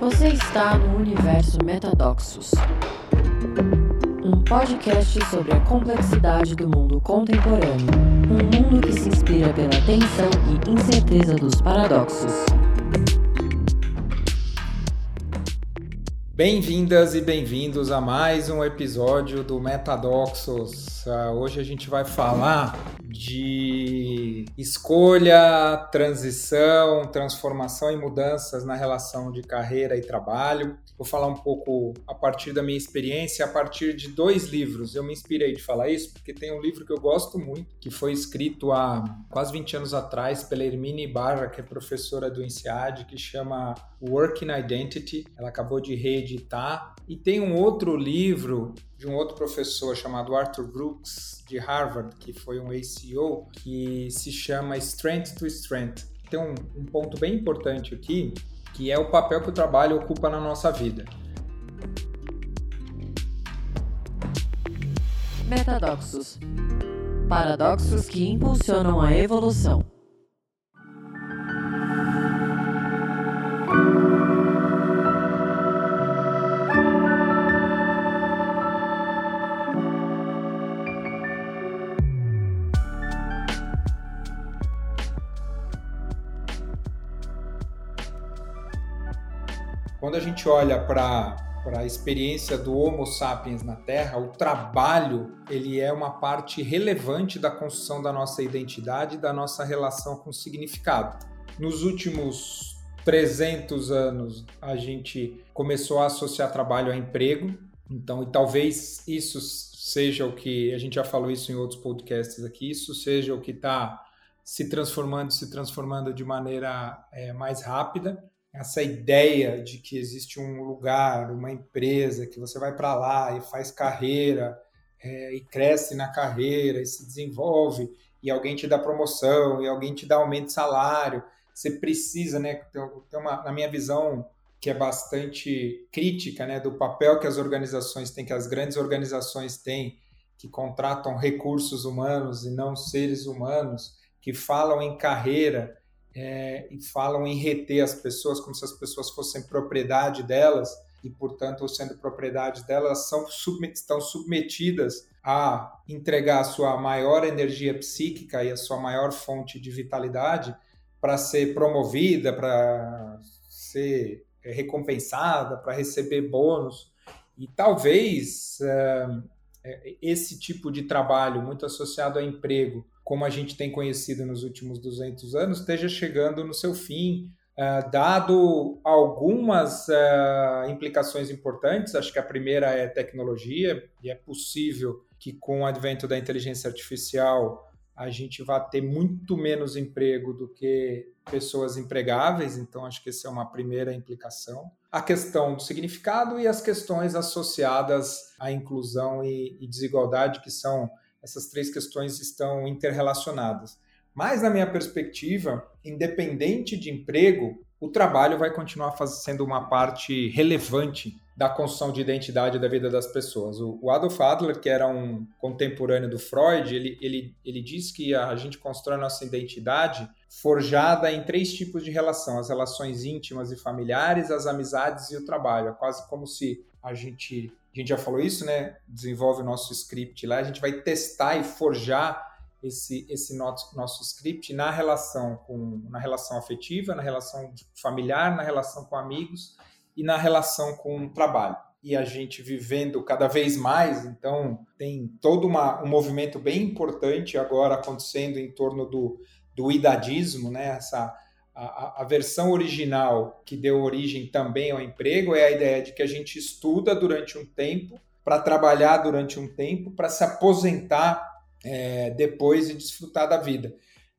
Você está no universo Metadoxos, um podcast sobre a complexidade do mundo contemporâneo, um mundo que se inspira pela tensão e incerteza dos paradoxos. Bem-vindas e bem-vindos a mais um episódio do Metadoxos. Uh, hoje a gente vai falar de escolha, transição, transformação e mudanças na relação de carreira e trabalho. Vou falar um pouco a partir da minha experiência, a partir de dois livros. Eu me inspirei de falar isso porque tem um livro que eu gosto muito, que foi escrito há quase 20 anos atrás pela Hermine Barra, que é professora do INSEAD, que chama Working Identity. Ela acabou de reeditar. E tem um outro livro de um outro professor chamado Arthur Brooks, de Harvard, que foi um ACO, que se chama Strength to Strength. Tem um, um ponto bem importante aqui, que é o papel que o trabalho ocupa na nossa vida. Metadoxos paradoxos que impulsionam a evolução. Quando a gente olha para para a experiência do Homo sapiens na Terra, o trabalho ele é uma parte relevante da construção da nossa identidade e da nossa relação com o significado. Nos últimos 300 anos, a gente começou a associar trabalho a emprego, então, e talvez isso seja o que a gente já falou isso em outros podcasts aqui, isso seja o que está se transformando, se transformando de maneira é, mais rápida essa ideia de que existe um lugar, uma empresa, que você vai para lá e faz carreira, é, e cresce na carreira, e se desenvolve, e alguém te dá promoção, e alguém te dá aumento de salário. Você precisa, né? Tem uma, na minha visão, que é bastante crítica, né, do papel que as organizações têm, que as grandes organizações têm, que contratam recursos humanos e não seres humanos, que falam em carreira é, e falam em reter as pessoas como se as pessoas fossem propriedade delas e, portanto, sendo propriedade delas, são estão submetidas a entregar a sua maior energia psíquica e a sua maior fonte de vitalidade para ser promovida, para ser recompensada, para receber bônus. E talvez é, esse tipo de trabalho, muito associado a emprego, como a gente tem conhecido nos últimos 200 anos, esteja chegando no seu fim, uh, dado algumas uh, implicações importantes. Acho que a primeira é tecnologia, e é possível que com o advento da inteligência artificial a gente vá ter muito menos emprego do que pessoas empregáveis, então acho que essa é uma primeira implicação. A questão do significado e as questões associadas à inclusão e, e desigualdade, que são essas três questões estão interrelacionadas. Mas, na minha perspectiva, independente de emprego, o trabalho vai continuar sendo uma parte relevante da construção de identidade da vida das pessoas. O Adolf Adler, que era um contemporâneo do Freud, ele, ele, ele diz que a gente constrói a nossa identidade forjada em três tipos de relação: as relações íntimas e familiares, as amizades e o trabalho. É quase como se a gente a gente já falou isso, né? Desenvolve o nosso script lá, a gente vai testar e forjar esse, esse nosso, nosso script na relação com na relação afetiva, na relação familiar, na relação com amigos e na relação com o trabalho. E a gente vivendo cada vez mais, então tem todo uma, um movimento bem importante agora acontecendo em torno do, do idadismo, né? Essa, a, a, versão original que deu origem também ao emprego é a ideia de que a gente estuda durante um tempo para trabalhar durante um tempo para se aposentar é, depois e desfrutar da vida.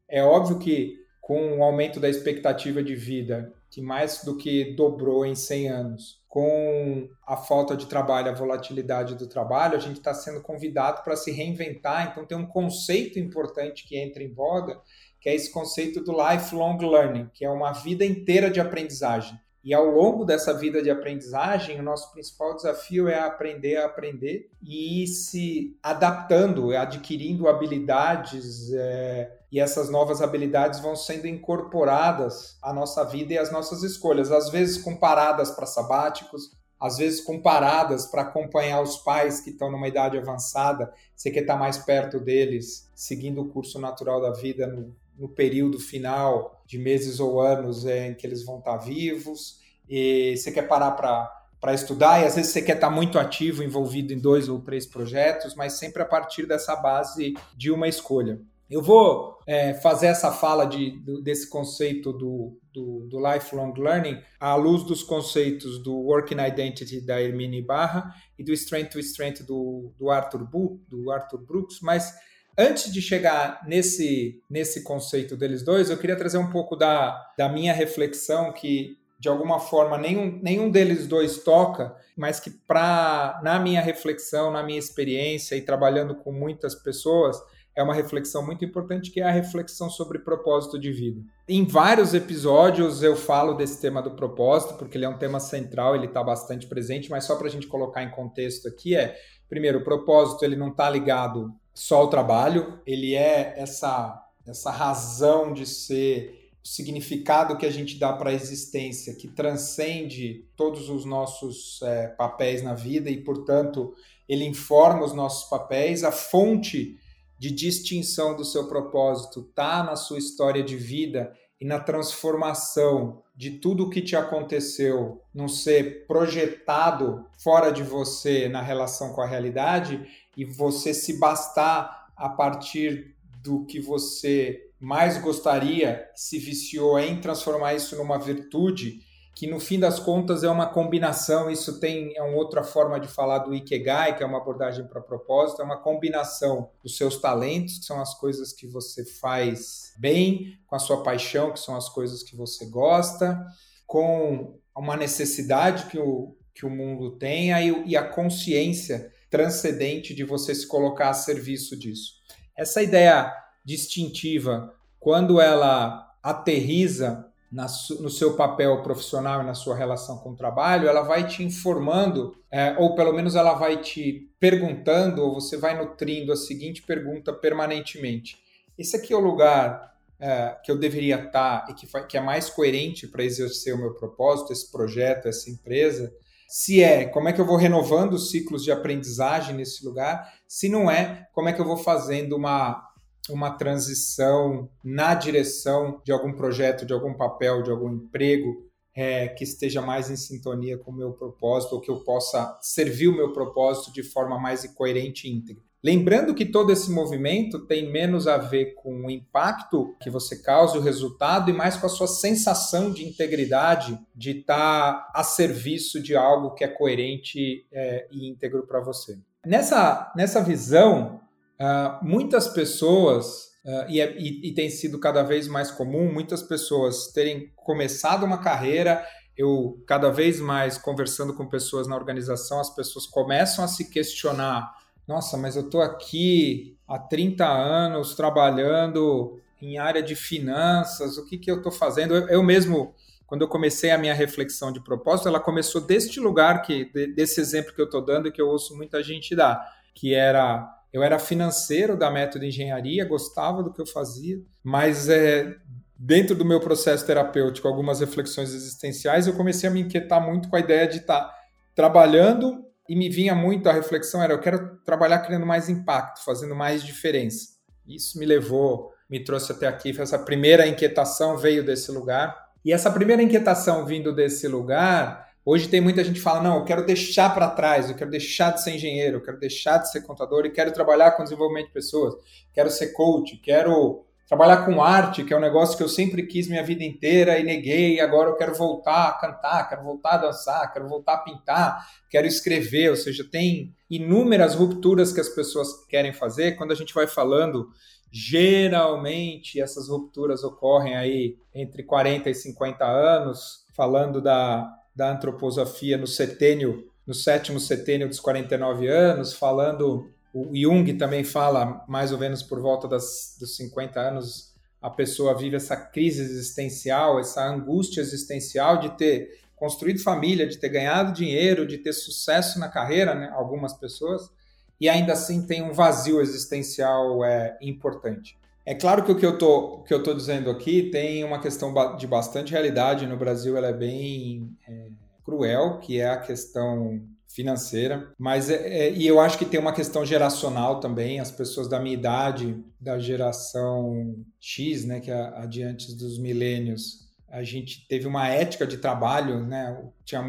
É óbvio que com o aumento da expectativa de vida, que mais do que dobrou em 100 anos, com a falta de trabalho, a volatilidade do trabalho, a gente está sendo convidado para se reinventar. Então, tem um conceito importante que entra em voga, que é esse conceito do lifelong learning, que é uma vida inteira de aprendizagem. E ao longo dessa vida de aprendizagem, o nosso principal desafio é aprender a aprender e ir se adaptando, adquirindo habilidades, é, e essas novas habilidades vão sendo incorporadas à nossa vida e às nossas escolhas, às vezes com paradas para sabáticos, às vezes com paradas para acompanhar os pais que estão numa idade avançada, você quer estar tá mais perto deles, seguindo o curso natural da vida no, no período final de meses ou anos em que eles vão estar vivos, e você quer parar para para estudar, e às vezes você quer estar muito ativo, envolvido em dois ou três projetos, mas sempre a partir dessa base de uma escolha. Eu vou é, fazer essa fala de, desse conceito do, do, do, lifelong learning à luz dos conceitos do working identity da Hermine Barra e do strength to strength do, do Arthur, Bu, do Arthur Brooks, mas antes de chegar nesse, nesse conceito deles dois, eu queria trazer um pouco da, da minha reflexão que de alguma forma nenhum, nenhum deles dois toca, mas que para na minha reflexão, na minha experiência e trabalhando com muitas pessoas, é uma reflexão muito importante que é a reflexão sobre propósito de vida. Em vários episódios eu falo desse tema do propósito, porque ele é um tema central, ele está bastante presente, mas só para a gente colocar em contexto aqui é, primeiro, o propósito ele não está ligado só ao trabalho, ele é essa essa razão de ser significado que a gente dá para a existência, que transcende todos os nossos é, papéis na vida e, portanto, ele informa os nossos papéis, a fonte de distinção do seu propósito está na sua história de vida e na transformação de tudo o que te aconteceu não ser projetado fora de você na relação com a realidade e você se bastar a partir do que você mais gostaria, se viciou em transformar isso numa virtude, que no fim das contas é uma combinação, isso tem é uma outra forma de falar do Ikigai, que é uma abordagem para propósito, é uma combinação dos seus talentos, que são as coisas que você faz bem, com a sua paixão, que são as coisas que você gosta, com uma necessidade que o, que o mundo tem e, e a consciência transcendente de você se colocar a serviço disso. Essa ideia distintiva quando ela aterriza no seu papel profissional e na sua relação com o trabalho, ela vai te informando, é, ou pelo menos ela vai te perguntando, ou você vai nutrindo a seguinte pergunta permanentemente: esse aqui é o lugar é, que eu deveria estar e que, que é mais coerente para exercer o meu propósito, esse projeto, essa empresa? Se é, como é que eu vou renovando os ciclos de aprendizagem nesse lugar? Se não é, como é que eu vou fazendo uma uma transição na direção de algum projeto, de algum papel, de algum emprego é, que esteja mais em sintonia com o meu propósito, ou que eu possa servir o meu propósito de forma mais coerente e íntegra. Lembrando que todo esse movimento tem menos a ver com o impacto que você causa, o resultado, e mais com a sua sensação de integridade, de estar a serviço de algo que é coerente é, e íntegro para você. Nessa, nessa visão, Uh, muitas pessoas, uh, e, é, e, e, tem sido cada vez mais comum, muitas pessoas terem começado uma carreira. Eu, cada vez mais, conversando com pessoas na organização, as pessoas começam a se questionar: nossa, mas eu estou aqui há 30 anos trabalhando em área de finanças, o que, que eu estou fazendo? Eu, eu mesmo quando eu comecei a minha reflexão de propósito, ela começou deste lugar que desse exemplo que eu estou dando que eu ouço muita gente dar, que era eu era financeiro da método engenharia, gostava do que eu fazia, mas é, dentro do meu processo terapêutico, algumas reflexões existenciais, eu comecei a me inquietar muito com a ideia de estar tá trabalhando e me vinha muito a reflexão era eu quero trabalhar criando mais impacto, fazendo mais diferença. Isso me levou, me trouxe até aqui, essa primeira inquietação veio desse lugar. E essa primeira inquietação vindo desse lugar, Hoje tem muita gente que fala: não, eu quero deixar para trás, eu quero deixar de ser engenheiro, eu quero deixar de ser contador e quero trabalhar com desenvolvimento de pessoas, quero ser coach, quero trabalhar com arte, que é um negócio que eu sempre quis minha vida inteira e neguei, agora eu quero voltar a cantar, quero voltar a dançar, quero voltar a pintar, quero escrever, ou seja, tem inúmeras rupturas que as pessoas querem fazer. Quando a gente vai falando, geralmente essas rupturas ocorrem aí entre 40 e 50 anos, falando da da antroposofia no setênio, no sétimo setênio dos 49 anos, falando, o Jung também fala, mais ou menos por volta das, dos 50 anos, a pessoa vive essa crise existencial, essa angústia existencial de ter construído família, de ter ganhado dinheiro, de ter sucesso na carreira, né? algumas pessoas, e ainda assim tem um vazio existencial é, importante. É claro que o que eu tô, que eu tô dizendo aqui tem uma questão de bastante realidade. No Brasil, ela é bem é, cruel, que é a questão financeira, mas é, é, e eu acho que tem uma questão geracional também. As pessoas da minha idade, da geração X, né, que é adiante dos milênios, a gente teve uma ética de trabalho, né? Tinha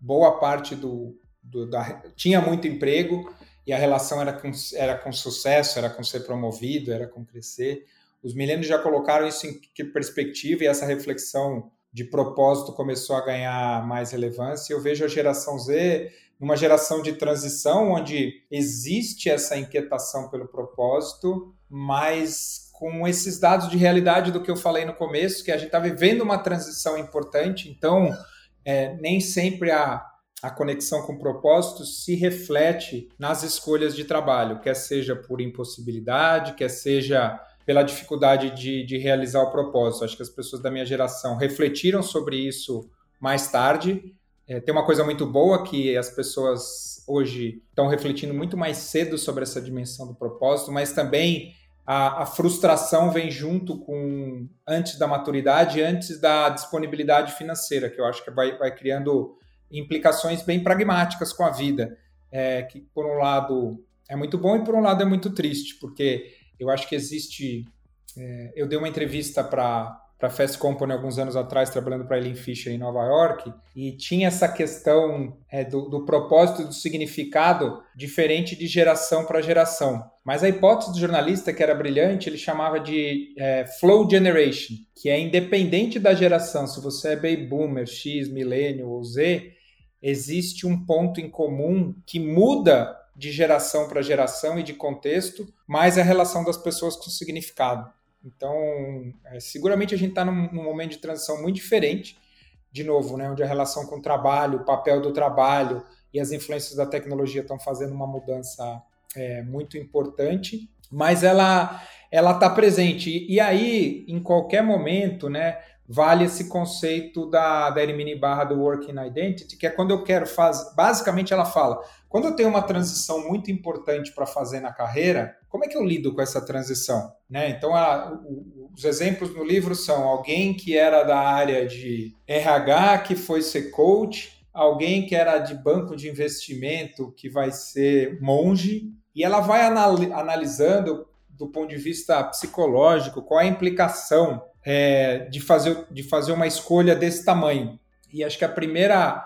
boa parte do, do da, tinha muito emprego e a relação era com, era com sucesso, era com ser promovido, era com crescer. Os milênios já colocaram isso em perspectiva e essa reflexão de propósito começou a ganhar mais relevância. Eu vejo a geração Z numa geração de transição onde existe essa inquietação pelo propósito, mas com esses dados de realidade do que eu falei no começo, que a gente está vivendo uma transição importante, então é, nem sempre a, a conexão com o propósito se reflete nas escolhas de trabalho, quer seja por impossibilidade, quer seja pela dificuldade de, de realizar o propósito. Acho que as pessoas da minha geração refletiram sobre isso mais tarde. É, tem uma coisa muito boa que as pessoas hoje estão refletindo muito mais cedo sobre essa dimensão do propósito, mas também a, a, frustração vem junto com antes da maturidade, antes da disponibilidade financeira, que eu acho que vai, vai criando implicações bem pragmáticas com a vida, é, que por um lado é muito bom e por um lado é muito triste, porque eu acho que existe. É, eu dei uma entrevista para para Fast Company alguns anos atrás, trabalhando para Ellen Fisher em Nova York, e tinha essa questão é, do, do, propósito do significado diferente de geração para geração. Mas a hipótese do jornalista, que era brilhante, ele chamava de é, flow generation, que é independente da geração, se você é baby boomer, X, milênio ou Z, existe um ponto em comum que muda de geração para geração e de contexto, mas a relação das pessoas com o significado. Então, é, seguramente a gente está num, num, momento de transição muito diferente, de novo, né, onde a relação com o trabalho, o papel do trabalho e as influências da tecnologia estão fazendo uma mudança é, muito importante, mas ela ela está presente. E, e, aí, em qualquer momento, né, vale esse conceito da, da Elimine Barra do Working Identity, que é quando eu quero fazer. Basicamente, ela fala: quando eu tenho uma transição muito importante para fazer na carreira, como é que eu lido com essa transição? Né? Então, a, o, os exemplos no livro são alguém que era da área de RH, que foi ser coach, alguém que era de banco de investimento, que vai ser monge, e ela vai analisando do ponto de vista psicológico qual é a implicação é, de, fazer, de fazer uma escolha desse tamanho. E acho que a primeira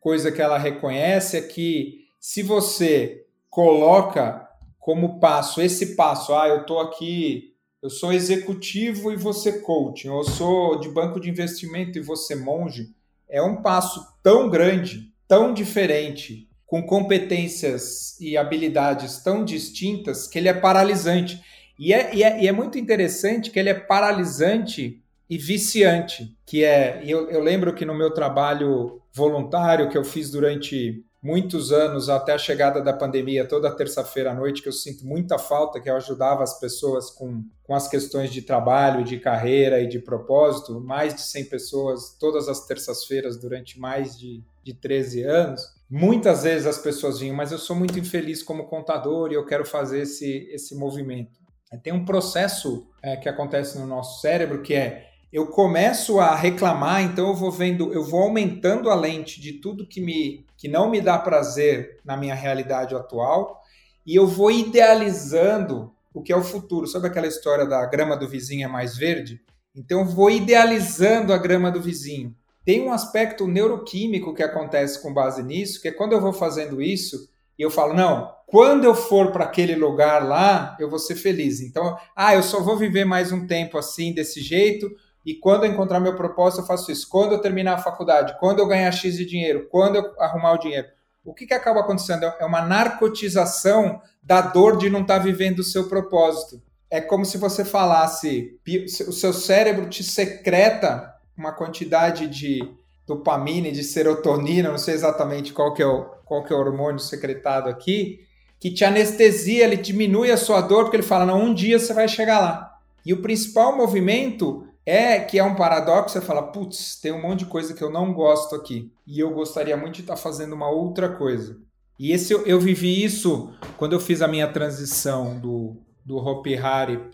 coisa que ela reconhece é que se você coloca como passo esse passo, ah, eu estou aqui, eu sou executivo e você coach, ou eu sou de banco de investimento e você monge, é um passo tão grande, tão diferente, com competências e habilidades tão distintas que ele é paralisante. E é, e é, e é muito interessante que ele é paralisante e viciante, que é, eu, eu lembro que no meu trabalho voluntário que eu fiz durante muitos anos até a chegada da pandemia, toda terça-feira à noite, que eu sinto muita falta, que eu ajudava as pessoas com, com as questões de trabalho, de carreira e de propósito, mais de 100 pessoas todas as terças-feiras durante mais de, de 13 anos. Muitas vezes as pessoas vinham, mas eu sou muito infeliz como contador e eu quero fazer esse, esse movimento. Tem um processo é, que acontece no nosso cérebro que é eu começo a reclamar, então eu vou vendo, eu vou aumentando a lente de tudo que me que não me dá prazer na minha realidade atual e eu vou idealizando o que é o futuro. Sabe aquela história da grama do vizinho é mais verde? Então eu vou idealizando a grama do vizinho. Tem um aspecto neuroquímico que acontece com base nisso, que é quando eu vou fazendo isso, e eu falo, não, quando eu for para aquele lugar lá, eu vou ser feliz. Então, ah, eu só vou viver mais um tempo assim, desse jeito, e quando eu encontrar meu propósito, eu faço isso. Quando eu terminar a faculdade, quando eu ganhar X de dinheiro, quando eu arrumar o dinheiro. O que, que acaba acontecendo? É uma narcotização da dor de não estar tá vivendo o seu propósito. É como se você falasse, o seu cérebro te secreta uma quantidade de dopamina de serotonina, não sei exatamente qual que é o, qual que é o hormônio secretado aqui, que te anestesia, ele diminui a sua dor, porque ele fala, não, um dia você vai chegar lá. E o principal movimento é que é um paradoxo, você fala, putz, tem um monte de coisa que eu não gosto aqui. E eu gostaria muito de estar fazendo uma outra coisa. E esse eu, vivi isso quando eu fiz a minha transição do, do Hopi Hari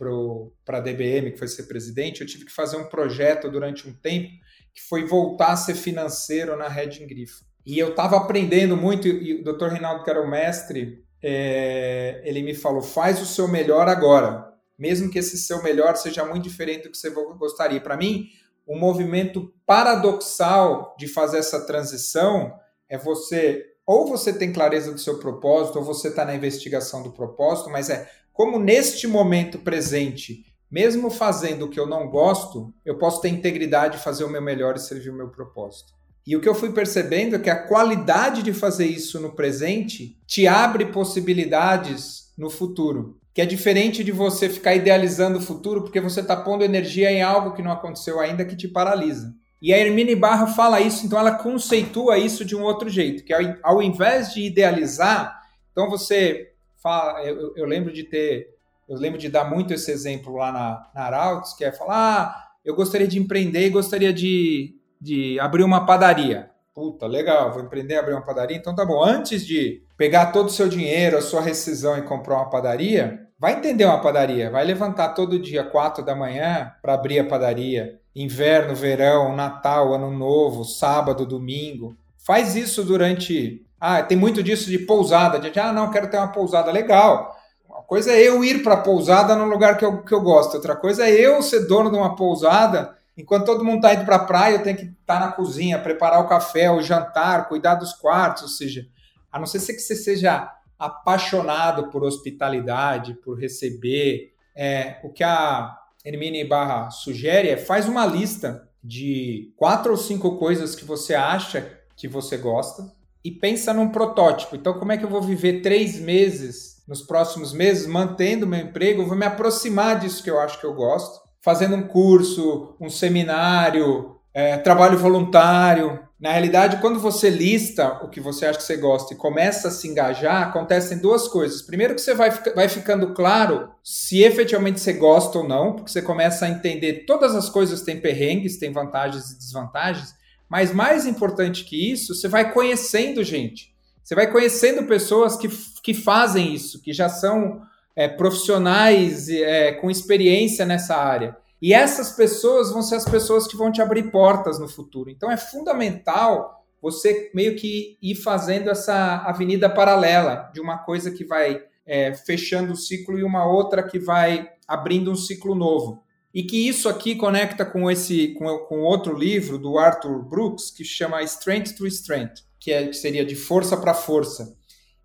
para a DBM, que foi ser presidente, eu tive que fazer um projeto durante um tempo que foi voltar a ser financeiro na Red Grifo. E eu estava aprendendo muito, e o Dr. Reinaldo, que era o mestre, é, ele me falou: faz o seu melhor agora, mesmo que esse seu melhor seja muito diferente do que você gostaria. Para mim, o movimento paradoxal de fazer essa transição é você ou você tem clareza do seu propósito, ou você está na investigação do propósito, mas é como neste momento presente, mesmo fazendo o que eu não gosto, eu posso ter integridade, fazer o meu melhor e servir o meu propósito. E o que eu fui percebendo é que a qualidade de fazer isso no presente te abre possibilidades no futuro. Que é diferente de você ficar idealizando o futuro porque você está pondo energia em algo que não aconteceu ainda que te paralisa. E a Hermine Barra fala isso, então ela conceitua isso de um outro jeito, que ao, invés de idealizar, então você fala, eu, eu, lembro de ter, eu lembro de dar muito esse exemplo lá na, na Arautos, que é falar, ah, eu gostaria de empreender gostaria de, de abrir uma padaria. Puta, legal, vou empreender, abrir uma padaria, então tá bom. Antes de pegar todo o seu dinheiro, a sua rescisão e comprar uma padaria, vai entender uma padaria, vai levantar todo dia, quatro da manhã, para abrir a padaria inverno, verão, Natal, Ano Novo, sábado, domingo. Faz isso durante. Ah, tem muito disso de pousada. De, ah, não, quero ter uma pousada. Legal. Uma coisa é eu ir para a pousada no lugar que eu, que eu gosto. Outra coisa é eu ser dono de uma pousada. Enquanto todo mundo está indo para a praia, eu tenho que estar tá na cozinha, preparar o café, o jantar, cuidar dos quartos. Ou seja, a não ser que você seja apaixonado por hospitalidade, por receber. É, o que a Hermine Barra sugere é faz uma lista de quatro ou cinco coisas que você acha que você gosta e pensa num protótipo. Então, como é que eu vou viver três meses nos próximos meses mantendo meu emprego? Eu vou me aproximar disso que eu acho que eu gosto, fazendo um curso, um seminário, é, trabalho voluntário, na realidade, quando você lista o que você acha que você gosta e começa a se engajar, acontecem duas coisas. Primeiro que você vai, vai ficando claro se efetivamente você gosta ou não, porque você começa a entender todas as coisas têm perrengues, têm vantagens e desvantagens, mas mais importante que isso, você vai conhecendo gente. Você vai conhecendo pessoas que, que fazem isso, que já são é, profissionais é, com experiência nessa área. E essas pessoas vão ser as pessoas que vão te abrir portas no futuro. Então é fundamental você meio que ir fazendo essa avenida paralela de uma coisa que vai é, fechando o ciclo e uma outra que vai abrindo um ciclo novo. E que isso aqui conecta com esse com, com outro livro do Arthur Brooks que chama Strength to Strength, que, é, que seria de força para força.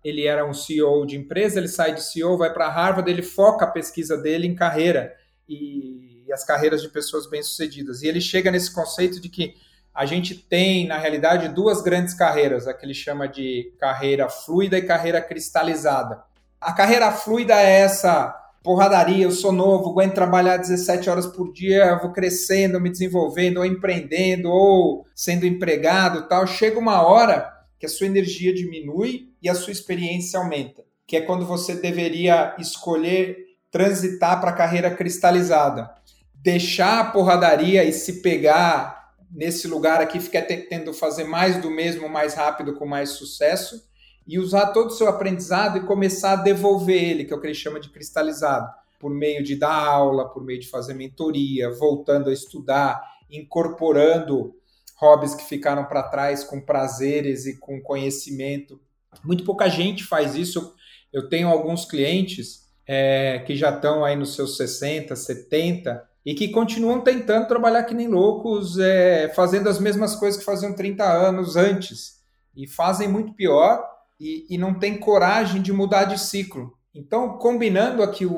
Ele era um CEO de empresa, ele sai de CEO, vai para Harvard, ele foca a pesquisa dele em carreira e e as carreiras de pessoas bem-sucedidas. E ele chega nesse conceito de que a gente tem, na realidade, duas grandes carreiras, a que ele chama de carreira fluida e carreira cristalizada. A carreira fluida é essa porradaria, eu sou novo, aguento trabalhar 17 horas por dia, vou crescendo, me desenvolvendo, ou empreendendo, ou sendo empregado tal. Chega uma hora que a sua energia diminui e a sua experiência aumenta, que é quando você deveria escolher transitar para a carreira cristalizada deixar a porradaria e se pegar nesse lugar aqui, ficar tentando fazer mais do mesmo mais rápido com mais sucesso e usar todo o seu aprendizado e começar a devolver ele, que é o que ele chama de cristalizado, por meio de dar aula, por meio de fazer mentoria, voltando a estudar, incorporando hobbies que ficaram para trás com prazeres e com conhecimento. Muito pouca gente faz isso. Eu tenho alguns clientes é, que já estão aí nos seus 60, 70 e que continuam tentando trabalhar que nem loucos, é, fazendo as mesmas coisas que faziam 30 anos antes, e fazem muito pior e, e não tem coragem de mudar de ciclo. Então, combinando aqui o,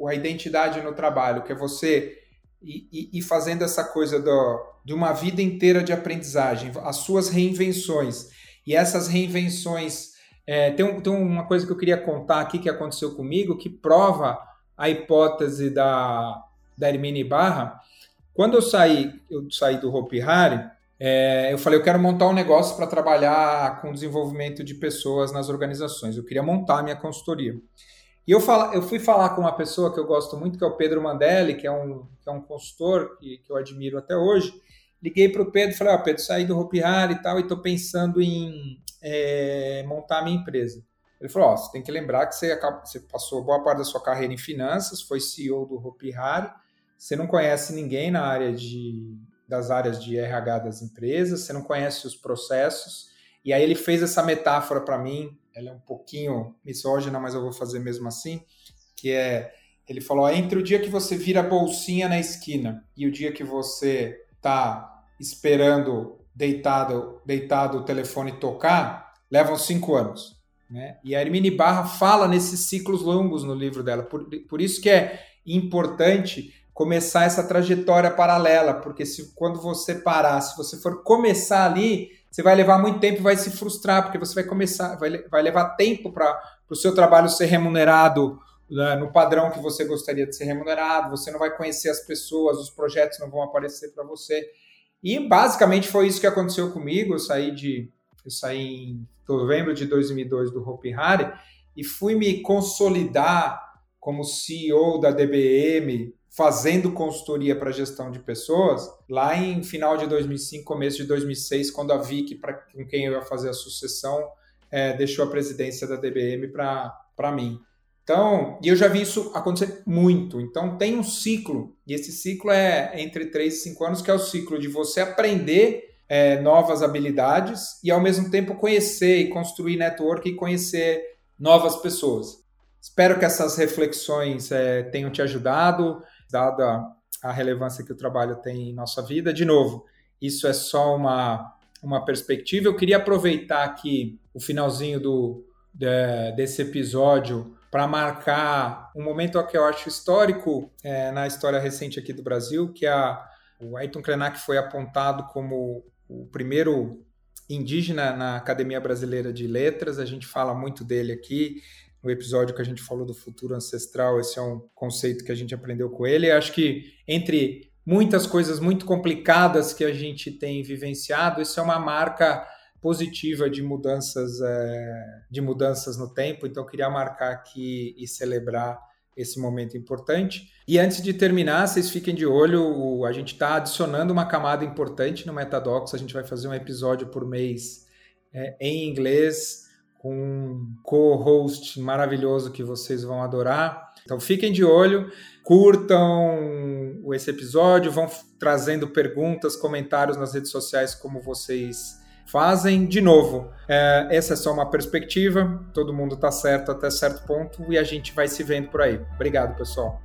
o, a identidade no trabalho, que é você e, e fazendo essa coisa do, de uma vida inteira de aprendizagem, as suas reinvenções, e essas reinvenções. É, tem, tem uma coisa que eu queria contar aqui que aconteceu comigo que prova a hipótese da, da Hermine Barra, quando eu saí, eu saí do Hopi Hari, é, eu falei, eu quero montar um negócio para trabalhar com desenvolvimento de pessoas nas organizações. Eu queria montar a minha consultoria. E eu, fala, eu fui falar com uma pessoa que eu gosto muito, que é o Pedro Mandelli, que é um, que é um consultor que, que eu admiro até hoje. Liguei para o Pedro e falei, ó, oh, Pedro, saí do Hopi Hari e tal, e estou pensando em é, montar a minha empresa. Ele falou: oh, você tem que lembrar que você, acaba, você, passou boa parte da sua carreira em finanças, foi CEO do Hopi Hari, você não conhece ninguém na área de, das áreas de RH das empresas, você não conhece os processos. E aí ele fez essa metáfora para mim, ela é um pouquinho misógina, mas eu vou fazer mesmo assim, que é ele falou: entre o dia que você vira bolsinha na esquina e o dia que você tá esperando deitado, deitado o telefone tocar, levam cinco anos. Né? E a Hermine Barra fala nesses ciclos longos no livro dela. Por, por isso que é importante começar essa trajetória paralela, porque se quando você parar, se você for começar ali, você vai levar muito tempo e vai se frustrar, porque você vai começar, vai, vai levar tempo para o seu trabalho ser remunerado né, no padrão que você gostaria de ser remunerado, você não vai conhecer as pessoas, os projetos não vão aparecer para você. E basicamente foi isso que aconteceu comigo. Eu saí de eu saí em novembro de 2002 do Hopi Hari e fui me consolidar como CEO da DBM, fazendo consultoria para gestão de pessoas, lá em final de 2005, começo de 2006, quando a Vic, para com quem eu ia fazer a sucessão, é, deixou a presidência da DBM para mim. Então, e eu já vi isso acontecer muito. Então, tem um ciclo, e esse ciclo é entre 3 e 5 anos, que é o ciclo de você aprender é, novas habilidades e, ao mesmo tempo, conhecer e construir network e conhecer novas pessoas. Espero que essas reflexões é, tenham te ajudado, dada a relevância que o trabalho tem em nossa vida. De novo, isso é só uma, uma perspectiva. Eu queria aproveitar aqui o finalzinho do, de, desse episódio para marcar um momento que eu acho histórico é, na história recente aqui do Brasil, que é a, o Ayrton Krenak foi apontado como o primeiro indígena na Academia Brasileira de Letras. A gente fala muito dele aqui no episódio que a gente falou do futuro ancestral. Esse é um conceito que a gente aprendeu com ele. Acho que entre muitas coisas muito complicadas que a gente tem vivenciado, isso é uma marca positiva de mudanças, é, de mudanças no tempo, então queria marcar aqui e celebrar esse momento importante. E antes de terminar, vocês fiquem de olho, a gente está adicionando uma camada importante no Metadocs, a gente vai fazer um episódio por mês é, em inglês, com um co-host maravilhoso que vocês vão adorar. Então fiquem de olho, curtam esse episódio, vão trazendo perguntas, comentários nas redes sociais como vocês fazem. De novo, é, essa é só uma perspectiva, todo mundo está certo até certo ponto e a gente vai se vendo por aí. Obrigado, pessoal.